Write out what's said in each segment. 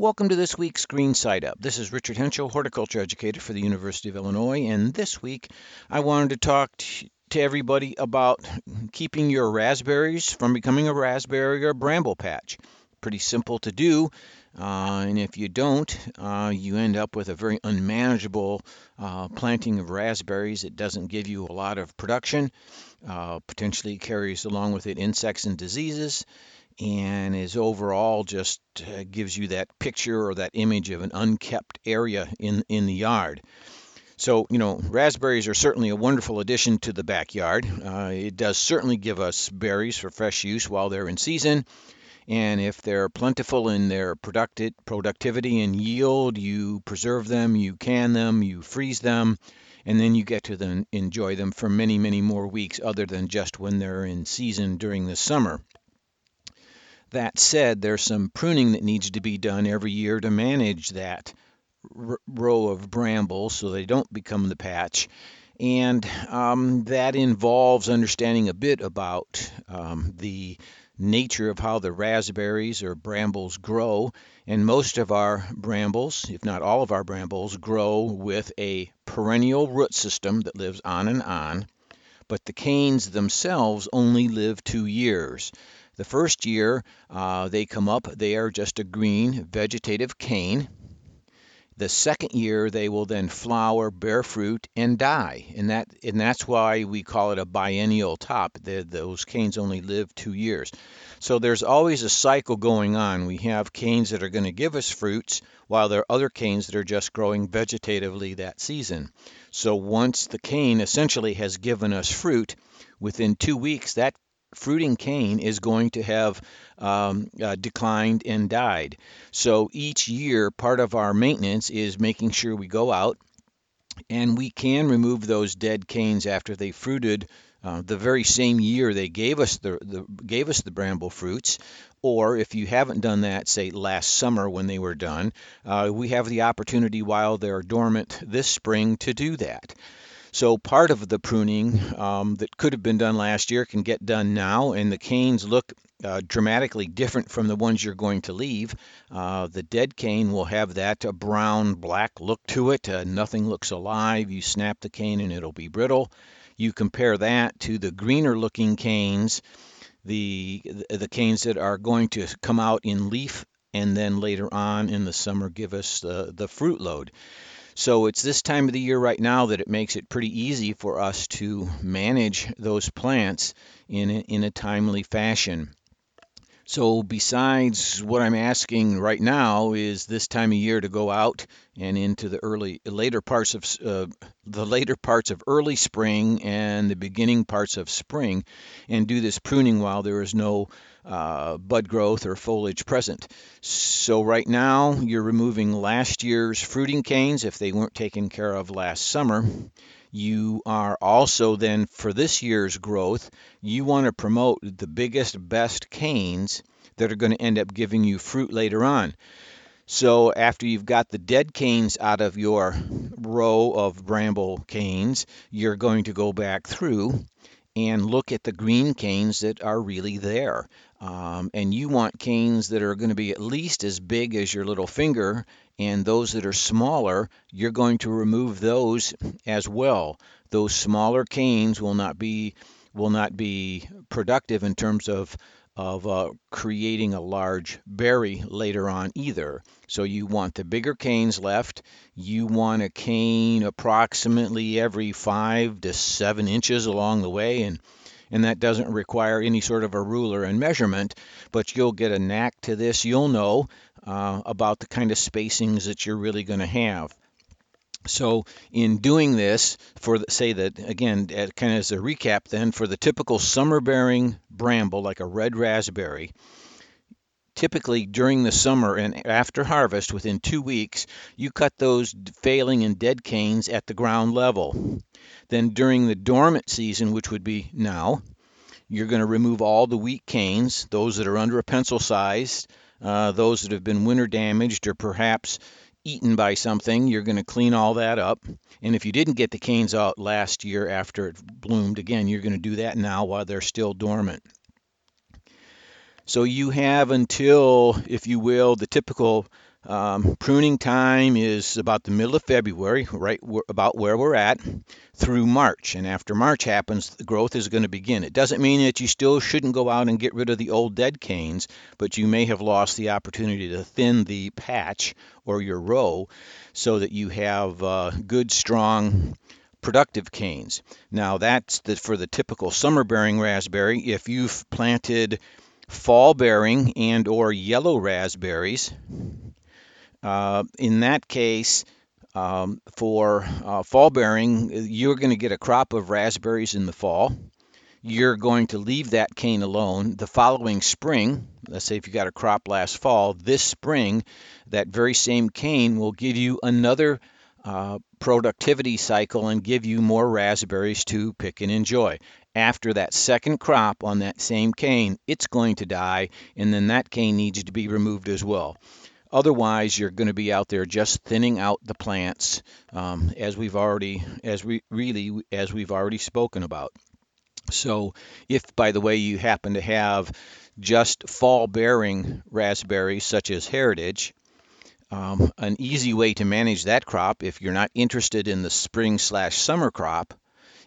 Welcome to this week's Green Side Up. This is Richard Hentschel, horticulture educator for the University of Illinois, and this week I wanted to talk to everybody about keeping your raspberries from becoming a raspberry or bramble patch. Pretty simple to do, uh, and if you don't, uh, you end up with a very unmanageable uh, planting of raspberries. It doesn't give you a lot of production, uh, potentially carries along with it insects and diseases and is overall just uh, gives you that picture or that image of an unkept area in in the yard. So, you know, raspberries are certainly a wonderful addition to the backyard. Uh, it does certainly give us berries for fresh use while they're in season. And if they're plentiful in their producti- productivity and yield, you preserve them, you can them, you freeze them, and then you get to enjoy them for many, many more weeks other than just when they're in season during the summer. That said, there's some pruning that needs to be done every year to manage that r- row of brambles so they don't become the patch. And um, that involves understanding a bit about um, the nature of how the raspberries or brambles grow. And most of our brambles, if not all of our brambles, grow with a perennial root system that lives on and on. But the canes themselves only live two years. The first year uh, they come up, they are just a green vegetative cane. The second year they will then flower, bear fruit, and die, and that and that's why we call it a biennial top. The, those canes only live two years. So there's always a cycle going on. We have canes that are going to give us fruits, while there are other canes that are just growing vegetatively that season. So once the cane essentially has given us fruit, within two weeks that fruiting cane is going to have um, uh, declined and died. So each year, part of our maintenance is making sure we go out and we can remove those dead canes after they fruited uh, the very same year they gave us the, the, gave us the bramble fruits, or if you haven't done that, say last summer when they were done, uh, we have the opportunity while they're dormant this spring to do that. So part of the pruning um, that could have been done last year can get done now, and the canes look uh, dramatically different from the ones you're going to leave. Uh, the dead cane will have that uh, brown black look to it. Uh, nothing looks alive. You snap the cane and it'll be brittle. You compare that to the greener looking canes, the the canes that are going to come out in leaf and then later on in the summer give us the, the fruit load. So it's this time of the year right now that it makes it pretty easy for us to manage those plants in a, in a timely fashion. So besides what I'm asking right now is this time of year to go out and into the early later parts of uh, the later parts of early spring and the beginning parts of spring and do this pruning while there is no uh, bud growth or foliage present. So right now you're removing last year's fruiting canes if they weren't taken care of last summer. You are also then for this year's growth, you want to promote the biggest, best canes that are going to end up giving you fruit later on. So after you've got the dead canes out of your row of bramble canes, you're going to go back through and look at the green canes that are really there. Um, and you want canes that are going to be at least as big as your little finger, and those that are smaller, you're going to remove those as well. Those smaller canes will not be will not be productive in terms of of uh, creating a large berry later on either. So you want the bigger canes left. You want a cane approximately every five to seven inches along the way, and and that doesn't require any sort of a ruler and measurement, but you'll get a knack to this. You'll know uh, about the kind of spacings that you're really going to have. So, in doing this, for the, say that again, kind of as a recap, then for the typical summer bearing bramble, like a red raspberry, typically during the summer and after harvest, within two weeks, you cut those failing and dead canes at the ground level. Then during the dormant season, which would be now, you're going to remove all the weak canes, those that are under a pencil size, uh, those that have been winter damaged or perhaps eaten by something, you're going to clean all that up. And if you didn't get the canes out last year after it bloomed, again, you're going to do that now while they're still dormant. So you have until, if you will, the typical um, pruning time is about the middle of February, right about where we're at, through March. And after March happens, the growth is going to begin. It doesn't mean that you still shouldn't go out and get rid of the old dead canes, but you may have lost the opportunity to thin the patch or your row so that you have uh, good, strong, productive canes. Now, that's the, for the typical summer bearing raspberry. If you've planted fall bearing and or yellow raspberries, uh, in that case, um, for uh, fall bearing, you're going to get a crop of raspberries in the fall. You're going to leave that cane alone. The following spring, let's say if you got a crop last fall, this spring, that very same cane will give you another uh, productivity cycle and give you more raspberries to pick and enjoy. After that second crop on that same cane, it's going to die, and then that cane needs to be removed as well. Otherwise, you're going to be out there just thinning out the plants, um, as we've already, as we really, as we've already spoken about. So, if by the way you happen to have just fall bearing raspberries, such as Heritage, um, an easy way to manage that crop, if you're not interested in the spring slash summer crop,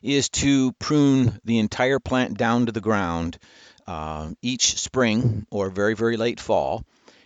is to prune the entire plant down to the ground uh, each spring or very, very late fall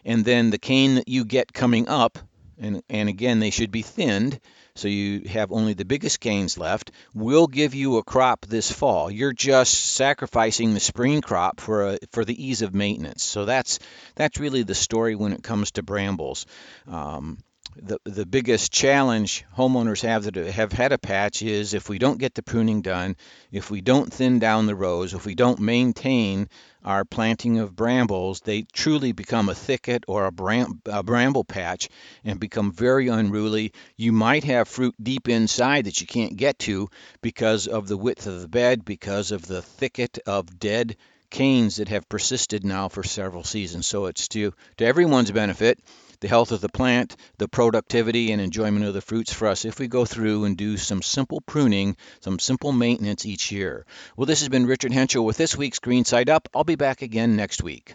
and then the cane that you get coming up, and, and again, they should be thinned, so you have only the biggest canes left, will give you a crop this fall. You're just sacrificing the spring crop for a, for the ease of maintenance. So that's that's really the story when it comes to brambles. Um, the, the biggest challenge homeowners have that have had a patch is if we don't get the pruning done, if we don't thin down the rows, if we don't maintain our planting of brambles, they truly become a thicket or a, bram, a bramble patch and become very unruly. You might have fruit deep inside that you can't get to because of the width of the bed, because of the thicket of dead canes that have persisted now for several seasons. So it's to, to everyone's benefit the health of the plant, the productivity and enjoyment of the fruits for us if we go through and do some simple pruning, some simple maintenance each year. Well, this has been Richard Hentschel with this week's Green Side Up. I'll be back again next week.